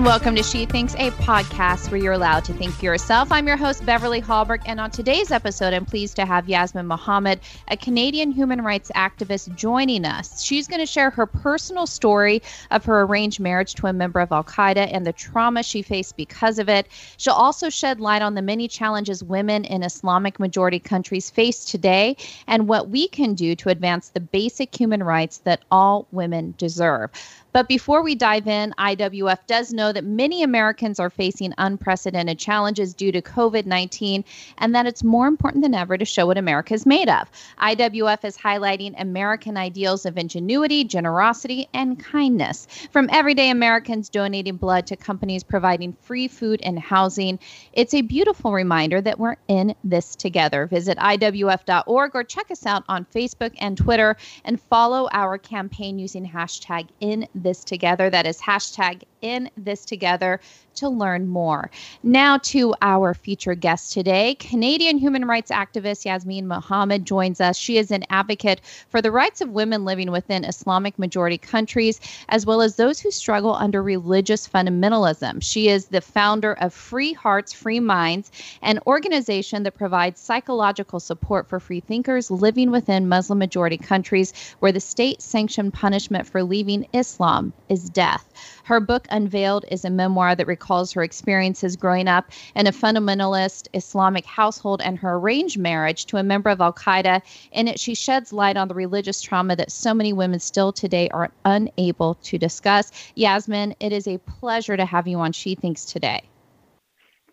and welcome to She Thinks, a podcast where you're allowed to think for yourself. I'm your host, Beverly Hallberg, and on today's episode, I'm pleased to have Yasmin Mohammed, a Canadian human rights activist, joining us. She's going to share her personal story of her arranged marriage to a member of Al Qaeda and the trauma she faced because of it. She'll also shed light on the many challenges women in Islamic majority countries face today and what we can do to advance the basic human rights that all women deserve. But before we dive in, IWF does know that many Americans are facing unprecedented challenges due to COVID 19 and that it's more important than ever to show what America is made of. IWF is highlighting American ideals of ingenuity, generosity, and kindness. From everyday Americans donating blood to companies providing free food and housing, it's a beautiful reminder that we're in this together. Visit IWF.org or check us out on Facebook and Twitter and follow our campaign using hashtag in this together. That is hashtag in this together to learn more. Now to our featured guest today. Canadian human rights activist Yasmin Mohammed joins us. She is an advocate for the rights of women living within Islamic majority countries, as well as those who struggle under religious fundamentalism. She is the founder of Free Hearts, Free Minds, an organization that provides psychological support for free thinkers living within Muslim majority countries where the state sanctioned punishment for leaving Islam is death. Her book, Unveiled, is a memoir that recalls her experiences growing up in a fundamentalist Islamic household and her arranged marriage to a member of Al Qaeda. In it, she sheds light on the religious trauma that so many women still today are unable to discuss. Yasmin, it is a pleasure to have you on She Thinks today.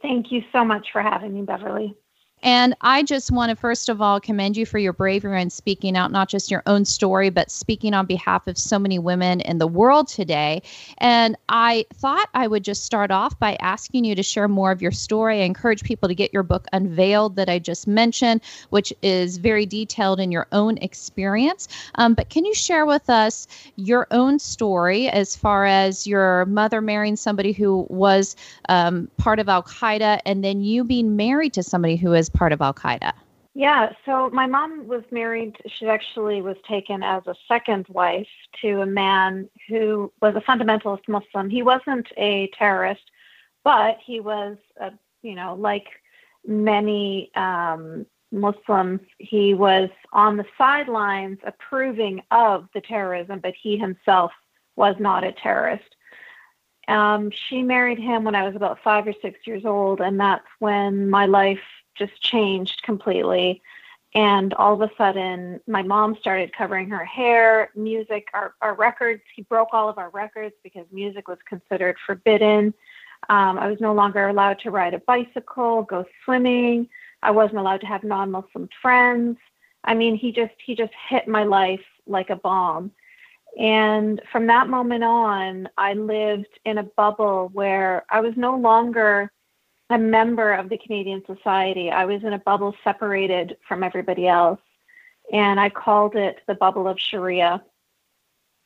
Thank you so much for having me, Beverly. And I just want to, first of all, commend you for your bravery in speaking out, not just your own story, but speaking on behalf of so many women in the world today. And I thought I would just start off by asking you to share more of your story. I encourage people to get your book Unveiled that I just mentioned, which is very detailed in your own experience. Um, but can you share with us your own story as far as your mother marrying somebody who was um, part of Al Qaeda and then you being married to somebody who is part of Al Qaeda? Yeah, so my mom was married. She actually was taken as a second wife to a man who was a fundamentalist Muslim. He wasn't a terrorist, but he was, a, you know, like many um, Muslims, he was on the sidelines approving of the terrorism, but he himself was not a terrorist. Um, she married him when I was about five or six years old, and that's when my life just changed completely. And all of a sudden, my mom started covering her hair, music, our, our records. He broke all of our records because music was considered forbidden. Um, I was no longer allowed to ride a bicycle, go swimming. I wasn't allowed to have non-Muslim friends. I mean, he just he just hit my life like a bomb. And from that moment on, I lived in a bubble where I was no longer a member of the Canadian Society. I was in a bubble separated from everybody else, and I called it the bubble of Sharia.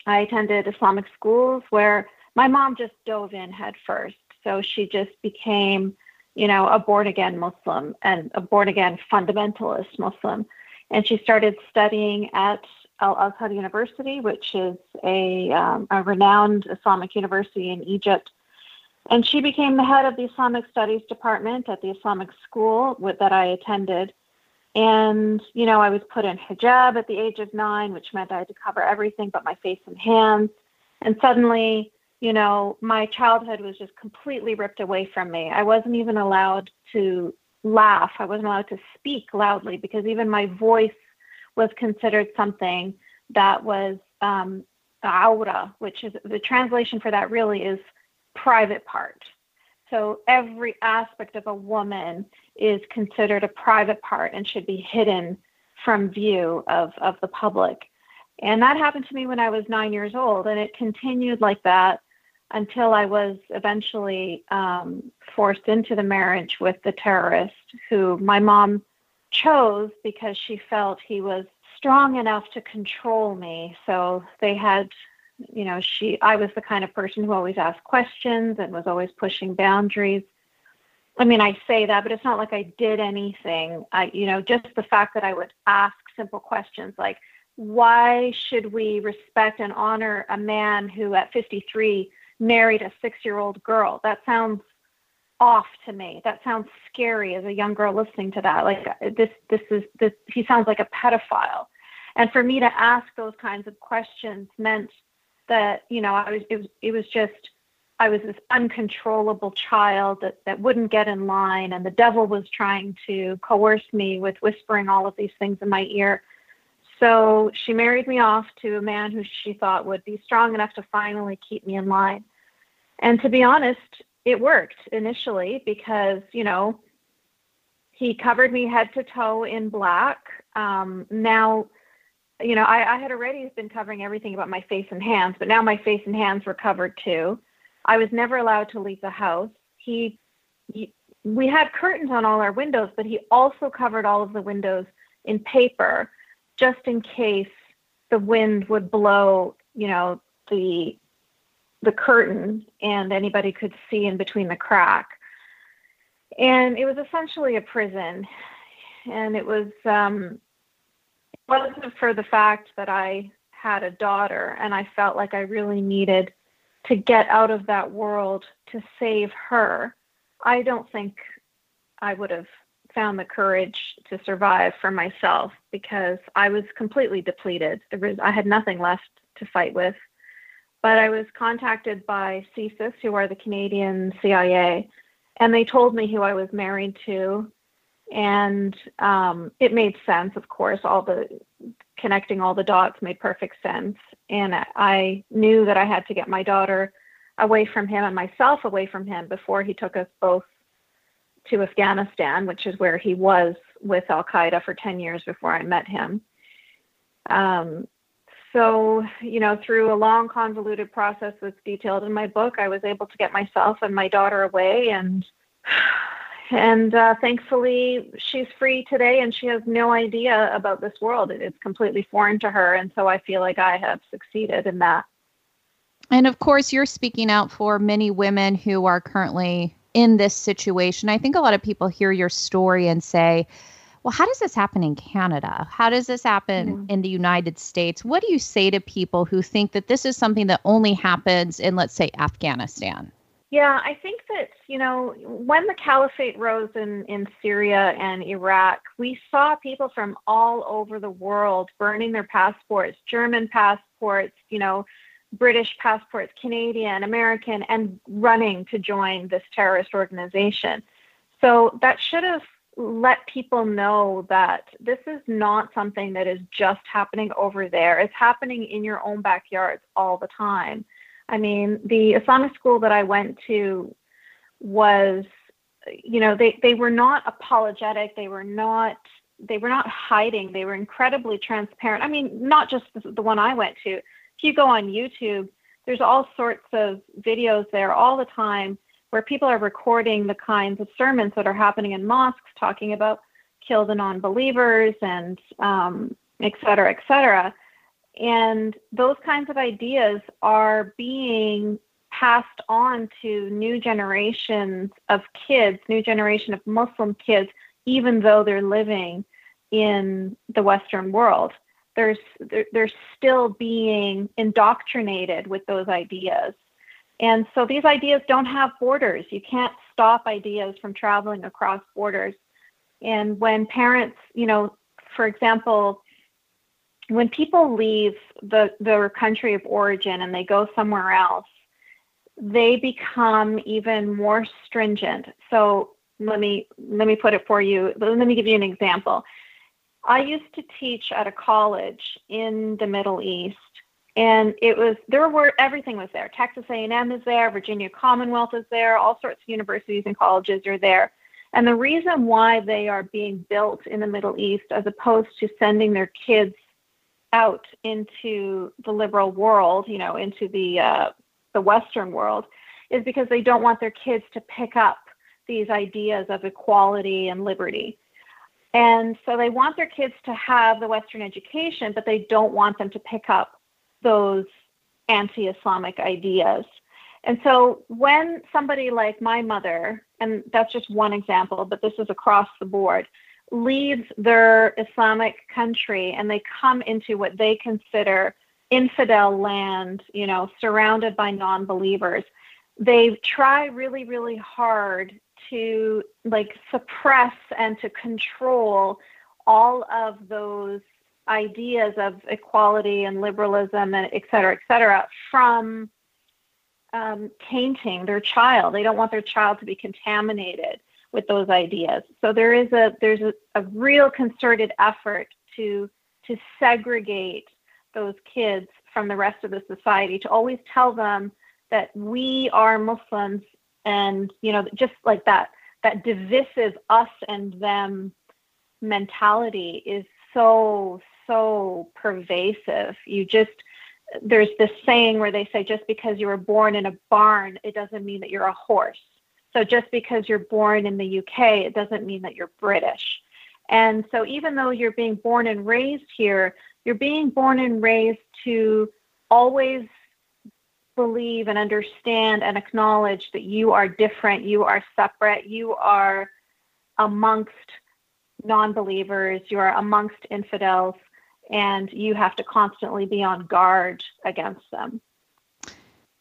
I attended Islamic schools where my mom just dove in head first. So she just became, you know, a born again Muslim and a born again fundamentalist Muslim. And she started studying at Al Azhar University, which is a, um, a renowned Islamic university in Egypt and she became the head of the Islamic Studies department at the Islamic school with, that I attended. And, you know, I was put in hijab at the age of nine, which meant I had to cover everything but my face and hands. And suddenly, you know, my childhood was just completely ripped away from me. I wasn't even allowed to laugh. I wasn't allowed to speak loudly because even my voice was considered something that was um, aura, which is the translation for that really is private part. So every aspect of a woman is considered a private part and should be hidden from view of, of the public. And that happened to me when I was nine years old, and it continued like that until I was eventually um, forced into the marriage with the terrorist who my mom chose because she felt he was strong enough to control me. So they had you know, she I was the kind of person who always asked questions and was always pushing boundaries. I mean, I say that, but it's not like I did anything. I, you know, just the fact that I would ask simple questions like, why should we respect and honor a man who at 53 married a six year old girl. That sounds off to me. That sounds scary as a young girl listening to that. Like this, this is this. He sounds like a pedophile. And for me to ask those kinds of questions meant that you know I was it was it was just I was this uncontrollable child that that wouldn't get in line, and the devil was trying to coerce me with whispering all of these things in my ear. So she married me off to a man who she thought would be strong enough to finally keep me in line. And to be honest, it worked initially because, you know, he covered me head to toe in black. Um, now, you know, I, I had already been covering everything about my face and hands, but now my face and hands were covered too. I was never allowed to leave the house. He, he we had curtains on all our windows, but he also covered all of the windows in paper just in case the wind would blow, you know, the the curtain and anybody could see in between the crack. And it was essentially a prison. And it was um wasn't for the fact that I had a daughter and I felt like I really needed to get out of that world to save her. I don't think I would have found the courage to survive for myself because I was completely depleted. Was, I had nothing left to fight with. But I was contacted by CSIS, who are the Canadian CIA, and they told me who I was married to. And um, it made sense, of course. All the connecting all the dots made perfect sense. And I knew that I had to get my daughter away from him and myself away from him before he took us both to Afghanistan, which is where he was with Al Qaeda for 10 years before I met him. Um, so, you know, through a long, convoluted process that's detailed in my book, I was able to get myself and my daughter away, and and uh, thankfully, she's free today, and she has no idea about this world. It's completely foreign to her, and so I feel like I have succeeded in that. And of course, you're speaking out for many women who are currently in this situation. I think a lot of people hear your story and say, well, how does this happen in Canada? How does this happen mm-hmm. in the United States? What do you say to people who think that this is something that only happens in, let's say, Afghanistan? Yeah, I think that, you know, when the caliphate rose in, in Syria and Iraq, we saw people from all over the world burning their passports, German passports, you know, British passports, Canadian, American, and running to join this terrorist organization. So that should have let people know that this is not something that is just happening over there. It's happening in your own backyards all the time. I mean, the Islamic school that I went to was, you know, they, they were not apologetic. They were not they were not hiding. They were incredibly transparent. I mean, not just the, the one I went to if you go on YouTube, there's all sorts of videos there all the time where people are recording the kinds of sermons that are happening in mosques talking about kill the non-believers and um, et cetera, et cetera. And those kinds of ideas are being passed on to new generations of kids, new generation of Muslim kids, even though they're living in the Western world. There's they're, they're still being indoctrinated with those ideas. And so these ideas don't have borders. You can't stop ideas from traveling across borders. And when parents you know for example when people leave the their country of origin and they go somewhere else they become even more stringent so let me let me put it for you let me give you an example I used to teach at a college in the Middle East, and it was there were everything was there. Texas A&M is there, Virginia Commonwealth is there, all sorts of universities and colleges are there. And the reason why they are being built in the Middle East as opposed to sending their kids out into the liberal world, you know, into the uh, the Western world, is because they don't want their kids to pick up these ideas of equality and liberty. And so they want their kids to have the Western education, but they don't want them to pick up those anti Islamic ideas. And so when somebody like my mother, and that's just one example, but this is across the board, leaves their Islamic country and they come into what they consider infidel land, you know, surrounded by non believers, they try really, really hard to like suppress and to control all of those ideas of equality and liberalism and et cetera, et cetera, from um, tainting their child. They don't want their child to be contaminated with those ideas. So there is a there's a, a real concerted effort to to segregate those kids from the rest of the society, to always tell them that we are Muslims and you know just like that that divisive us and them mentality is so so pervasive you just there's this saying where they say just because you were born in a barn it doesn't mean that you're a horse so just because you're born in the UK it doesn't mean that you're British and so even though you're being born and raised here you're being born and raised to always believe and understand and acknowledge that you are different, you are separate, you are amongst non believers, you are amongst infidels, and you have to constantly be on guard against them.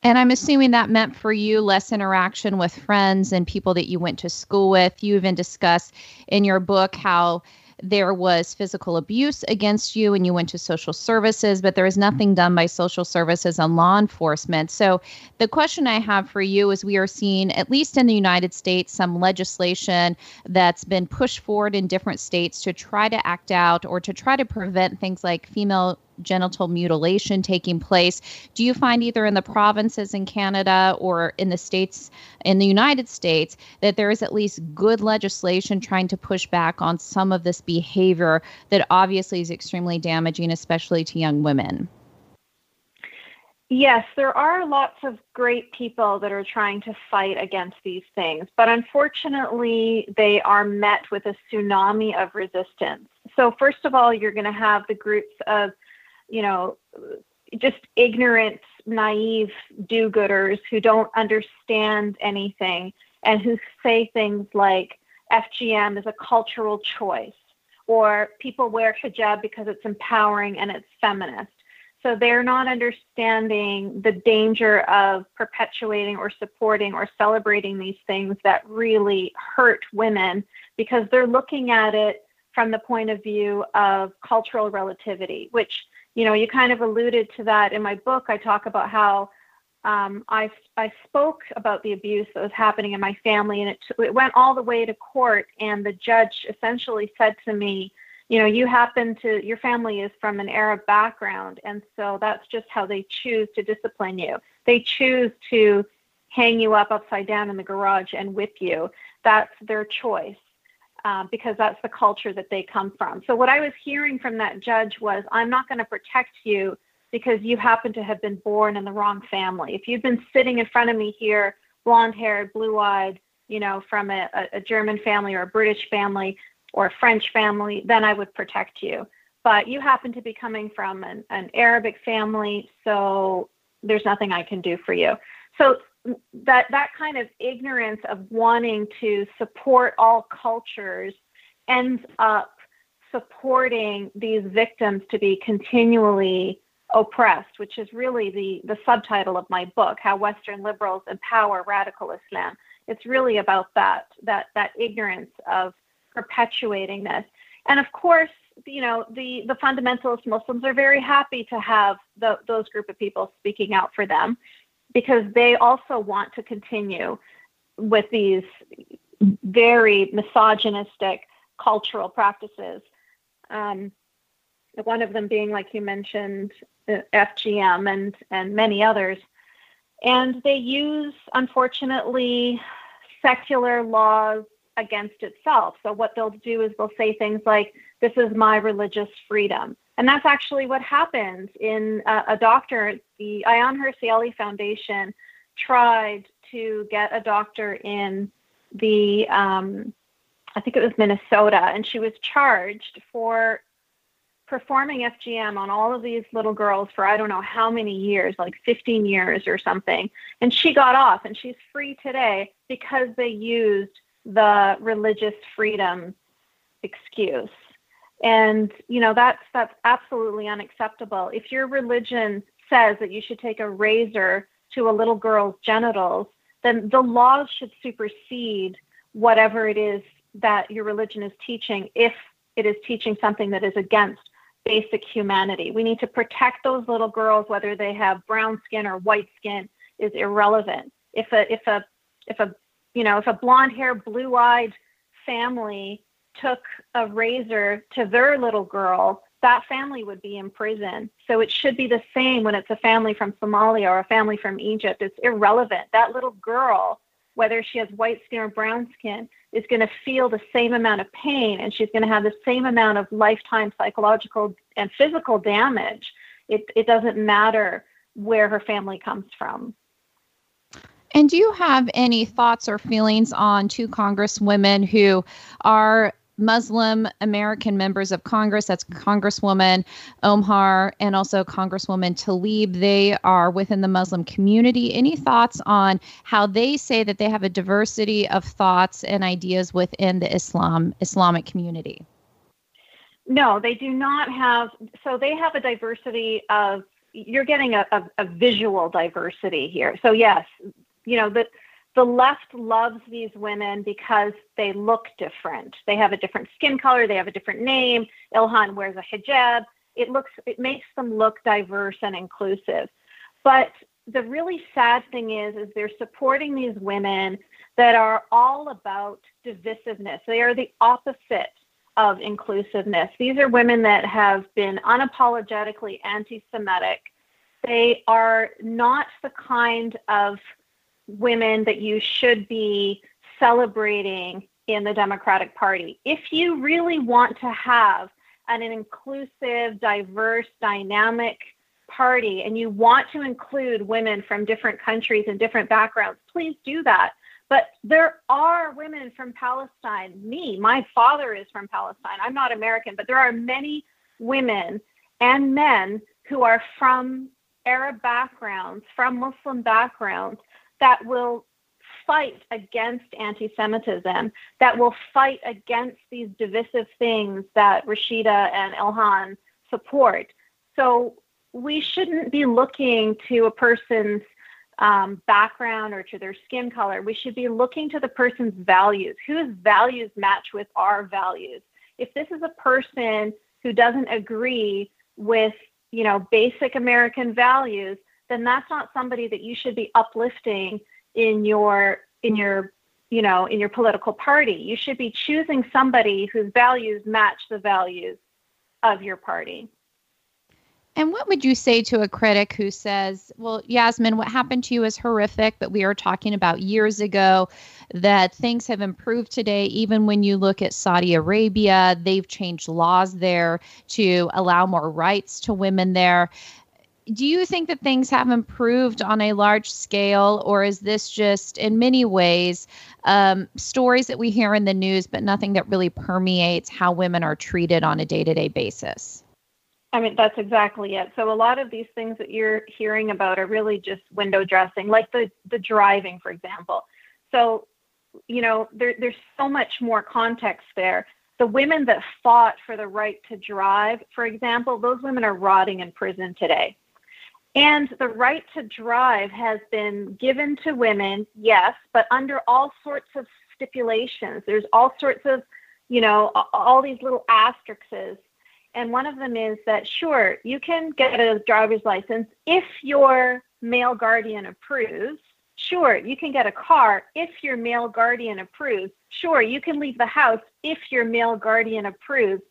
And I'm assuming that meant for you less interaction with friends and people that you went to school with. You even discuss in your book how there was physical abuse against you and you went to social services, but there was nothing done by social services and law enforcement. So, the question I have for you is we are seeing, at least in the United States, some legislation that's been pushed forward in different states to try to act out or to try to prevent things like female genital mutilation taking place. Do you find either in the provinces in Canada or in the states in the United States that there is at least good legislation trying to push back on some of this behavior that obviously is extremely damaging, especially to young women? Yes, there are lots of great people that are trying to fight against these things, but unfortunately, they are met with a tsunami of resistance. So, first of all, you're going to have the groups of you know, just ignorant, naive do gooders who don't understand anything and who say things like FGM is a cultural choice or people wear hijab because it's empowering and it's feminist. So they're not understanding the danger of perpetuating or supporting or celebrating these things that really hurt women because they're looking at it from the point of view of cultural relativity, which you know, you kind of alluded to that in my book. I talk about how um, I, I spoke about the abuse that was happening in my family, and it, it went all the way to court. And the judge essentially said to me, you know, you happen to, your family is from an Arab background, and so that's just how they choose to discipline you. They choose to hang you up upside down in the garage and whip you. That's their choice. Uh, because that's the culture that they come from. So, what I was hearing from that judge was, I'm not going to protect you because you happen to have been born in the wrong family. If you've been sitting in front of me here, blonde haired, blue eyed, you know, from a, a German family or a British family or a French family, then I would protect you. But you happen to be coming from an, an Arabic family, so there's nothing I can do for you. So that that kind of ignorance of wanting to support all cultures ends up supporting these victims to be continually oppressed, which is really the, the subtitle of my book, How Western Liberals Empower Radical Islam. It's really about that, that, that ignorance of perpetuating this. And of course, you know, the, the fundamentalist Muslims are very happy to have the, those group of people speaking out for them because they also want to continue with these very misogynistic cultural practices. Um, one of them being, like you mentioned, FGM and and many others, and they use, unfortunately, secular laws against itself. So what they'll do is they'll say things like, "This is my religious freedom," And that's actually what happened in uh, a doctor. The Ayaan Hirsi Ali Foundation tried to get a doctor in the, um, I think it was Minnesota, and she was charged for performing FGM on all of these little girls for I don't know how many years, like 15 years or something. And she got off and she's free today because they used the religious freedom excuse And you know that's that's absolutely unacceptable. If your religion says that you should take a razor to a little girl's genitals, then the laws should supersede whatever it is that your religion is teaching if it is teaching something that is against basic humanity. We need to protect those little girls, whether they have brown skin or white skin, is irrelevant. If a if a if a you know if a blonde hair, blue eyed family took a razor to their little girl, that family would be in prison. So it should be the same when it's a family from Somalia or a family from Egypt. It's irrelevant. That little girl, whether she has white skin or brown skin, is going to feel the same amount of pain and she's going to have the same amount of lifetime psychological and physical damage. It, it doesn't matter where her family comes from. And do you have any thoughts or feelings on two congresswomen who are Muslim American members of Congress. That's Congresswoman Omar and also Congresswoman Tlaib. They are within the Muslim community. Any thoughts on how they say that they have a diversity of thoughts and ideas within the Islam Islamic community? No, they do not have. So they have a diversity of. You're getting a, a, a visual diversity here. So yes, you know that the left loves these women because they look different. They have a different skin color, they have a different name. Ilhan wears a hijab. It looks it makes them look diverse and inclusive. But the really sad thing is is they're supporting these women that are all about divisiveness. They are the opposite of inclusiveness. These are women that have been unapologetically anti-Semitic. They are not the kind of women that you should be celebrating in the Democratic Party. If you really want to have an, inclusive, diverse, dynamic party and you want to include women from different countries and different backgrounds, please do that. But there are women from Palestine. Me, my father is from Palestine. I'm not American, but there are many women and men who are from Arab backgrounds, from Muslim backgrounds, that will fight against anti Semitism, that will fight against these divisive things that Rashida and Ilhan support. So we shouldn't be looking to a person's um, background or to their skin color. We should be looking to the person's values. Whose values match with our values? If this is a person who doesn't agree with, you know, basic American values, then that's not somebody that you should be uplifting in your in your you know in your political party. You should be choosing somebody whose values match the values of your party. And what would you say to a critic who says, well, Yasmin, what happened to you is horrific, but we are talking about years ago that things have improved today. Even when you look at Saudi Arabia, they've changed laws there to allow more rights to women there do you think that things have improved on a large scale, or is this just in many ways um, stories that we hear in the news, but nothing that really permeates how women are treated on a day to day basis? I mean, that's exactly it. So a lot of these things that you're hearing about are really just window dressing, like the the driving, for example. So, you know, there, there's so much more context there. The women that fought for the right to drive, for example, those women are rotting in prison today. And the right to drive has been given to women, yes, but under all sorts of stipulations. There's all sorts of, you know, all these little asterisks. And one of them is that, sure, you can get a driver's license if your male guardian approves. Sure, you can get a car if your male guardian approves. Sure, you can leave the house if your male guardian approves.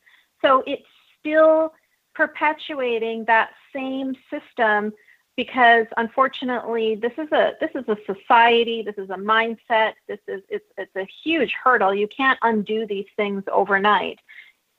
So it's still perpetuating that same system because unfortunately this is a this is a society this is a mindset this is it's it's a huge hurdle. You can't undo these things overnight.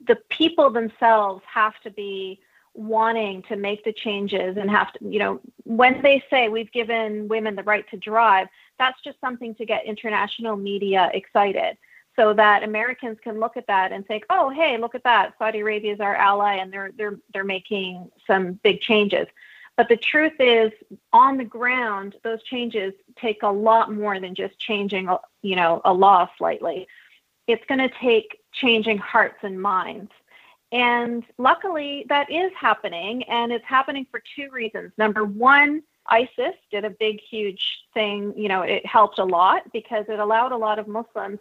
The people themselves have to be wanting to make the changes and have to you know when they say we've given women the right to drive that's just something to get international media excited so that Americans can look at that and think, "Oh, hey, look at that! Saudi Arabia is our ally, and they're they're they're making some big changes." But the truth is, on the ground, those changes take a lot more than just changing, you know, a law slightly. It's going to take changing hearts and minds. And luckily, that is happening, and it's happening for two reasons. Number one, ISIS did a big, huge thing. You know, it helped a lot because it allowed a lot of Muslims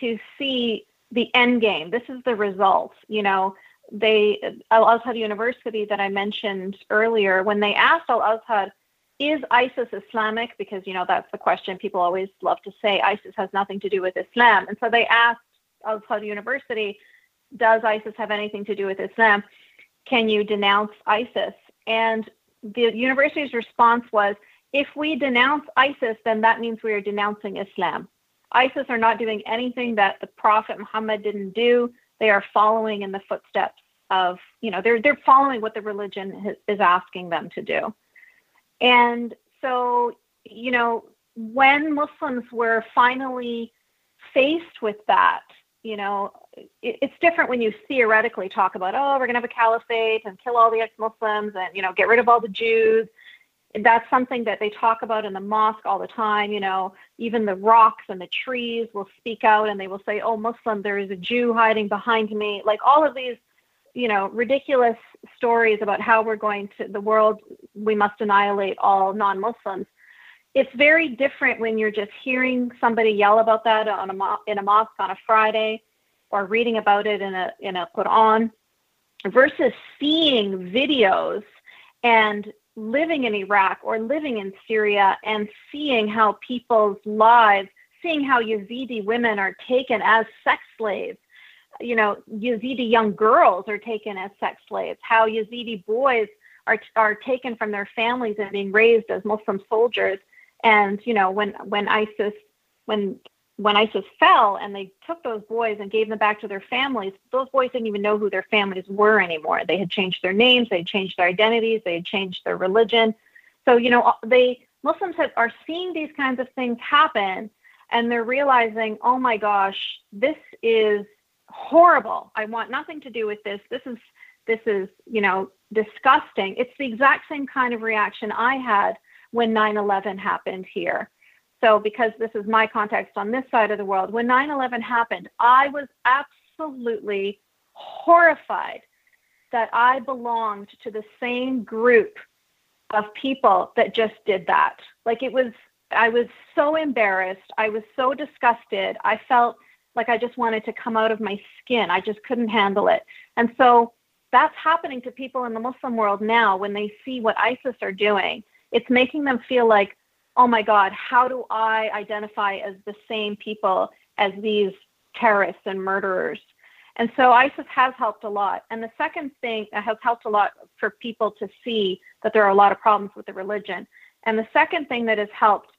to see the end game. This is the result. You know, they Al Azhar University that I mentioned earlier, when they asked Al Azhar, is ISIS Islamic? Because you know that's the question people always love to say. ISIS has nothing to do with Islam, and so they asked Al Azhar University, does ISIS have anything to do with Islam? Can you denounce ISIS? And the university's response was, if we denounce ISIS, then that means we are denouncing Islam. ISIS are not doing anything that the Prophet Muhammad didn't do. They are following in the footsteps of, you know, they're they're following what the religion is asking them to do. And so, you know, when Muslims were finally faced with that, you know, it, it's different when you theoretically talk about, oh, we're going to have a caliphate and kill all the ex-Muslims and you know get rid of all the Jews that's something that they talk about in the mosque all the time. You know, even the rocks and the trees will speak out and they will say, Oh, Muslim, there is a Jew hiding behind me. Like all of these, you know, ridiculous stories about how we're going to the world, we must annihilate all non Muslims. It's very different when you're just hearing somebody yell about that on a in a mosque on a Friday or reading about it in a in a Quran versus seeing videos and living in Iraq or living in Syria and seeing how people's lives, seeing how Yazidi women are taken as sex slaves. You know, Yazidi young girls are taken as sex slaves, how Yazidi boys are, are taken from their families and being raised as Muslim soldiers. And, you know, when, when ISIS, when when ISIS fell and they took those boys and gave them back to their families, those boys didn't even know who their families were anymore. They had changed their names, they had changed their identities, they had changed their religion. So, you know, they Muslims have, are seeing these kinds of things happen and they're realizing, oh my gosh, this is horrible. I want nothing to do with this. This is this is, you know, disgusting. It's the exact same kind of reaction I had when 9/11 happened here so, because this is my context on this side of the world, when 9 11 happened, I was absolutely horrified that I belonged to the same group of people that just did that. Like, it was, I was so embarrassed. I was so disgusted. I felt like I just wanted to come out of my skin. I just couldn't handle it. And so, that's happening to people in the Muslim world now when they see what ISIS are doing. It's making them feel like oh my God, how do I identify as the same people as these terrorists and murderers? And so ISIS has helped a lot. And the second thing has helped a lot for people to see that there are a lot of problems with the religion. And the second thing that has helped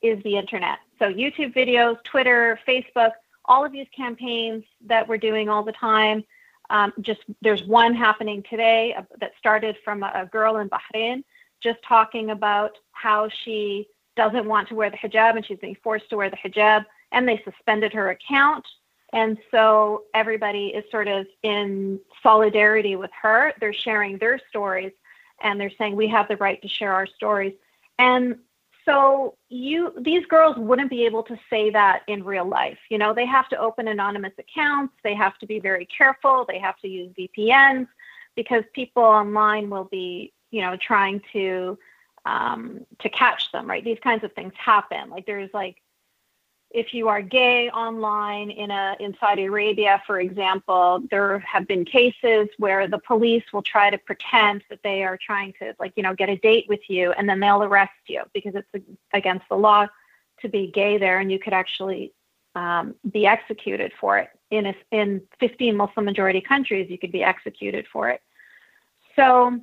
is the internet. So YouTube videos, Twitter, Facebook, all of these campaigns that we're doing all the time. Um, just there's one happening today uh, that started from a, a girl in Bahrain just talking about how she doesn't want to wear the hijab and she's being forced to wear the hijab and they suspended her account. And so everybody is sort of in solidarity with her. They're sharing their stories and they're saying we have the right to share our stories. And so you these girls wouldn't be able to say that in real life. You know they have to open anonymous accounts. They have to be very careful. They have to use vpns because people online will be you know trying to um, to catch them right? These kinds of things happen. Like there's like if you are gay online in a in Saudi Arabia for example there have been cases where the police will try to pretend that they are trying to like you know get a date with you and then they'll arrest you because it's against the law to be gay there and you could actually um, be executed for it. In a, in 15 Muslim majority countries you could be executed for it. So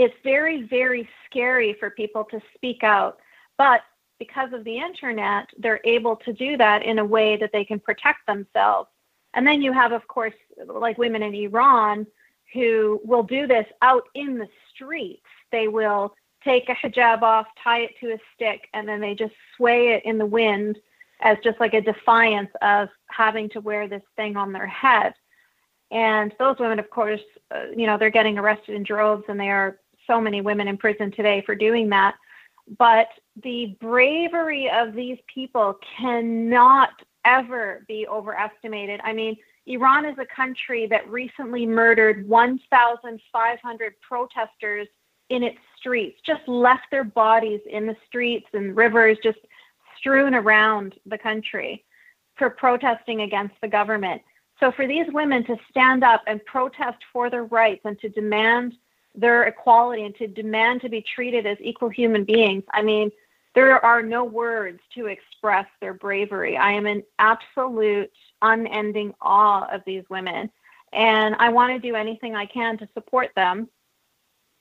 it's very, very scary for people to speak out. But because of the internet, they're able to do that in a way that they can protect themselves. And then you have, of course, like women in Iran who will do this out in the streets. They will take a hijab off, tie it to a stick, and then they just sway it in the wind as just like a defiance of having to wear this thing on their head. And those women, of course, uh, you know, they're getting arrested in droves and they are so many women in prison today for doing that. But the bravery of these people cannot ever be overestimated. I mean, Iran is a country that recently murdered 1,500 protesters in its streets, just left their bodies in the streets and rivers, just strewn around the country for protesting against the government. So, for these women to stand up and protest for their rights and to demand their equality and to demand to be treated as equal human beings, I mean, there are no words to express their bravery. I am in absolute, unending awe of these women. And I want to do anything I can to support them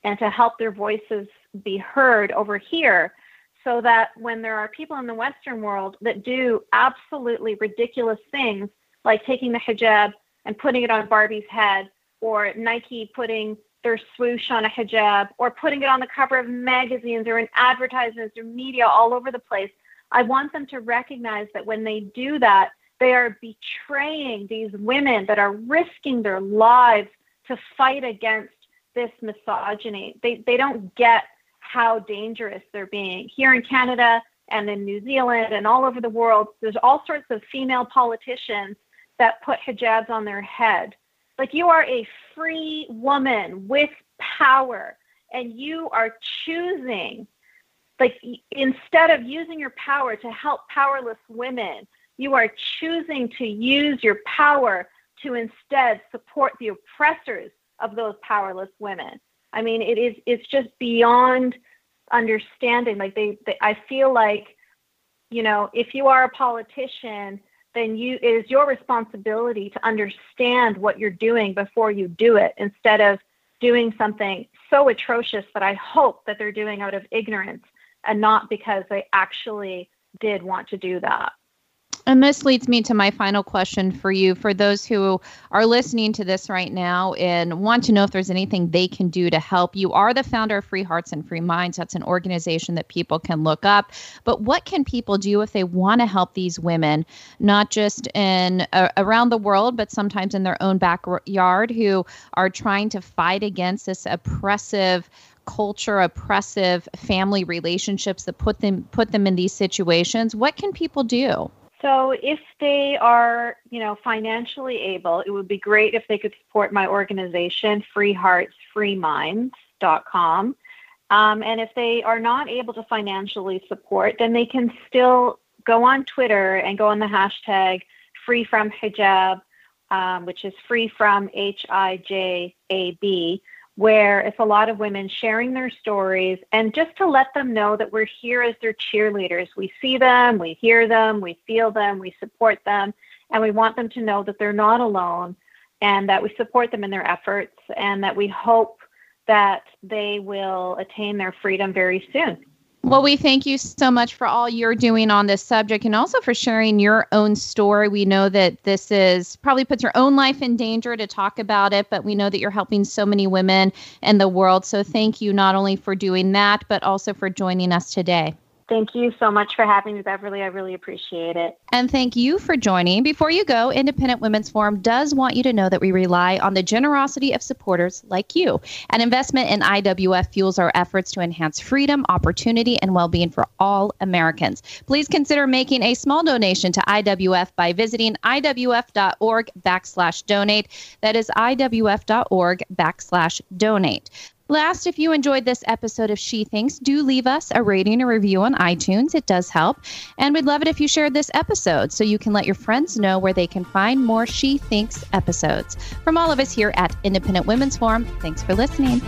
and to help their voices be heard over here so that when there are people in the Western world that do absolutely ridiculous things, like taking the hijab and putting it on Barbie's head, or Nike putting their swoosh on a hijab, or putting it on the cover of magazines or in advertisements or media all over the place. I want them to recognize that when they do that, they are betraying these women that are risking their lives to fight against this misogyny. They, they don't get how dangerous they're being. Here in Canada and in New Zealand and all over the world, there's all sorts of female politicians that put hijabs on their head. Like you are a free woman with power and you are choosing like instead of using your power to help powerless women, you are choosing to use your power to instead support the oppressors of those powerless women. I mean, it is it's just beyond understanding. Like they, they I feel like, you know, if you are a politician, then you it is your responsibility to understand what you're doing before you do it instead of doing something so atrocious that I hope that they're doing out of ignorance and not because they actually did want to do that. And this leads me to my final question for you. For those who are listening to this right now and want to know if there's anything they can do to help, you are the founder of Free Hearts and Free Minds. That's an organization that people can look up. But what can people do if they want to help these women, not just in uh, around the world, but sometimes in their own backyard, who are trying to fight against this oppressive? culture oppressive family relationships that put them put them in these situations what can people do so if they are, you know, financially able, it would be great if they could support my organization, freeheartsfreeminds.com. Um, and if they are not able to financially support, then they can still go on Twitter and go on the hashtag free from hijab, um, which is free from H I J A B where it's a lot of women sharing their stories and just to let them know that we're here as their cheerleaders. We see them, we hear them, we feel them, we support them, and we want them to know that they're not alone and that we support them in their efforts and that we hope that they will attain their freedom very soon. Well, we thank you so much for all you're doing on this subject and also for sharing your own story. We know that this is probably puts your own life in danger to talk about it, but we know that you're helping so many women in the world. So thank you not only for doing that, but also for joining us today. Thank you so much for having me, Beverly. I really appreciate it. And thank you for joining. Before you go, Independent Women's Forum does want you to know that we rely on the generosity of supporters like you. An investment in IWF fuels our efforts to enhance freedom, opportunity, and well being for all Americans. Please consider making a small donation to IWF by visiting IWF.org backslash donate. That is IWF.org backslash donate. Last, if you enjoyed this episode of She Thinks, do leave us a rating or review on iTunes. It does help. And we'd love it if you shared this episode so you can let your friends know where they can find more She Thinks episodes. From all of us here at Independent Women's Forum, thanks for listening.